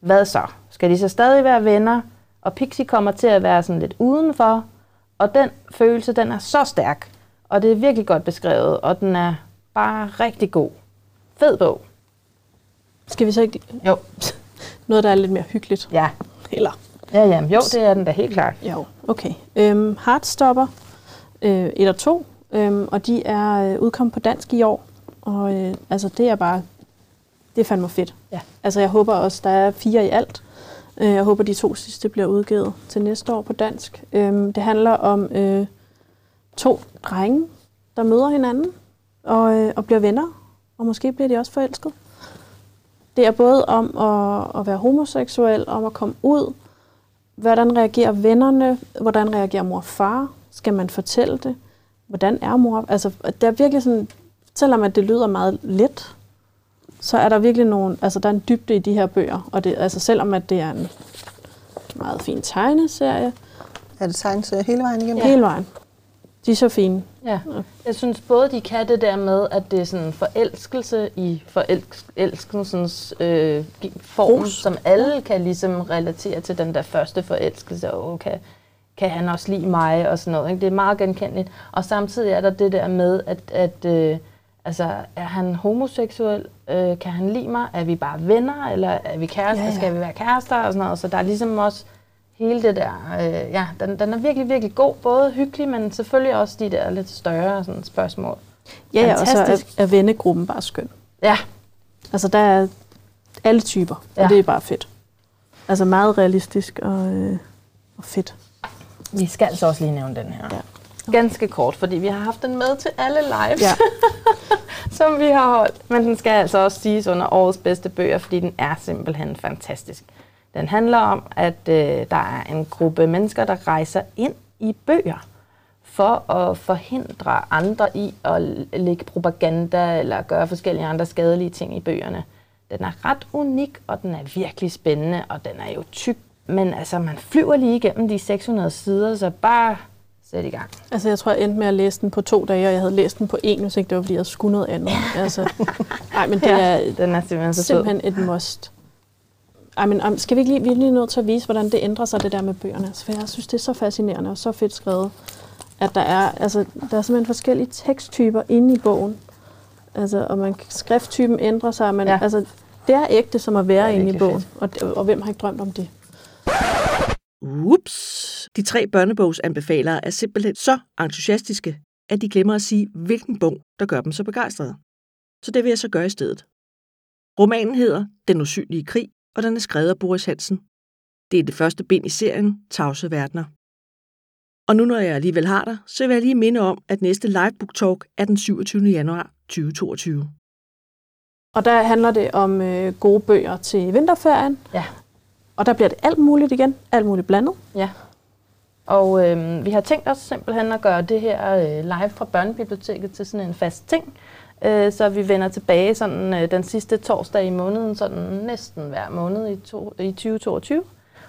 hvad så? Skal de så stadig være venner? Og Pixie kommer til at være sådan lidt udenfor, og den følelse, den er så stærk, og det er virkelig godt beskrevet, og den er bare rigtig god. Fed bog. Skal vi så ikke... Jo. Noget, der er lidt mere hyggeligt. Ja. Eller... Ja, ja. Jo, det er den da helt klart. Jo, okay. Øhm, Heartstopper øh, 1 og 2, øhm, og de er øh, udkommet på dansk i år. Og øh, altså, det er bare... Det er fandme fedt. Ja. Altså, jeg håber også, der er fire i alt. Øh, jeg håber, de to sidste bliver udgivet til næste år på dansk. Øhm, det handler om øh, to drenge, der møder hinanden og, øh, og bliver venner. Og måske bliver de også forelsket. Det er både om at, at være homoseksuel, om at komme ud, hvordan reagerer vennerne, hvordan reagerer mor og far, skal man fortælle det, hvordan er mor, altså der er virkelig sådan, selvom at det lyder meget let, så er der virkelig nogle, altså der er en dybde i de her bøger, og det, altså selvom at det er en meget fin tegneserie, Er det tegnet hele vejen igennem? ja. hele vejen, de er så fine. Ja. Jeg synes både, de kan det der med, at det er sådan en forelskelse i forelskelsens øh, form, Ros. som alle kan ligesom relatere til den der første forelskelse, og kan, kan han også lide mig og sådan noget. Ikke? Det er meget genkendeligt. Og samtidig er der det der med, at, at, øh, Altså, er han homoseksuel? Øh, kan han lide mig? Er vi bare venner? Eller er vi kærester? Ja, Ja. Skal vi være kærester? Og sådan noget. Så der er ligesom også hele det der... Øh, ja, den, den er virkelig, virkelig god. Både hyggelig, men selvfølgelig også de der lidt større sådan, spørgsmål. Ja, ja, og så er, er vennegruppen bare skøn. Ja, Altså, der er alle typer, og Ja. det er bare fedt. Altså meget realistisk og, øh, og fedt. Vi skal altså også lige nævne den her. Ja. Ganske kort, fordi vi har haft den med til alle lives. Ja. som vi har holdt. Men den skal altså også siges under årets bedste bøger, fordi den er simpelthen fantastisk. Den handler om, at øh, der er en gruppe mennesker, der rejser ind i bøger for at forhindre andre i at lægge propaganda eller gøre forskellige andre skadelige ting i bøgerne. Den er ret unik, og den er virkelig spændende, og den er jo tyk. Men altså, man flyver lige igennem de 600 sider, så bare sæt i gang. Altså, jeg tror, jeg endte med at læse den på to dage, og jeg havde læst den på en, hvis ikke det var, fordi jeg skulle noget andet. Altså, nej, men det er Den er simpelthen så simpelthen et must. Ej, men om- skal vi ikke lige, vi er lige nødt til at vise, hvordan det ændrer sig, det der med bøgerne? Altså, for jeg synes, det er så fascinerende og så fedt skrevet, at der er, altså, der er simpelthen forskellige teksttyper inde i bogen. Altså, og man, skrifttypen ændrer sig, men ja. Ja. altså, det er ægte som at være er inde i bogen. Og, og, og hvem har ikke drømt om det? Ups! De tre børnebogsanbefalere er simpelthen så entusiastiske, at de glemmer at sige, hvilken bog, der gør dem så begejstrede. Så det vil jeg så gøre i stedet. Romanen hedder Den usynlige krig, og den er skrevet af Boris Hansen. Det er det første bind i serien Tavse Verdener. Og nu når jeg alligevel har dig, så vil jeg lige minde om, at næste live book talk er den 27. januar 2022. Og der handler det om øh, gode bøger til vinterferien. Ja. Og der bliver det alt muligt igen. Alt muligt blandet. Ja. Og øh, vi har tænkt os simpelthen at gøre det her øh, live fra Børnebiblioteket til sådan en fast ting. Øh, så vi vender tilbage sådan øh, den sidste torsdag i måneden, sådan næsten hver måned i, to, i 2022.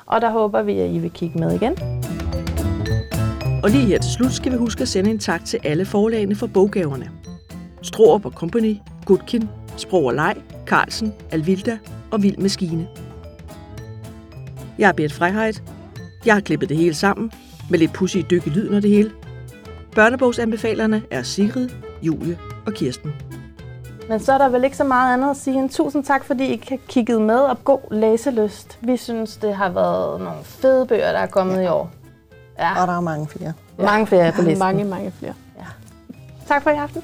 Og der håber vi, at I vil kigge med igen. Og lige her til slut skal vi huske at sende en tak til alle forlagene for boggaverne. Stroop og Company, Gutkin, Sprog og Leg, Carlsen, Alvilda og Vild Maskine. Jeg er Bert Freiheit. Jeg har klippet det hele sammen, med lidt pussy dyk i lyden og det hele. Børnebogsanbefalerne er Sigrid, Julie og Kirsten. Men så er der vel ikke så meget andet at sige end tusind tak, fordi I har kigget med og god læselyst. Vi synes, det har været nogle fede bøger, der er kommet ja. i år. Ja, Og der er mange flere. mange flere på listen. Mange, mange flere. Tak for i aften.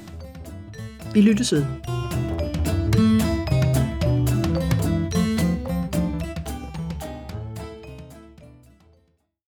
Vi lyttes ved.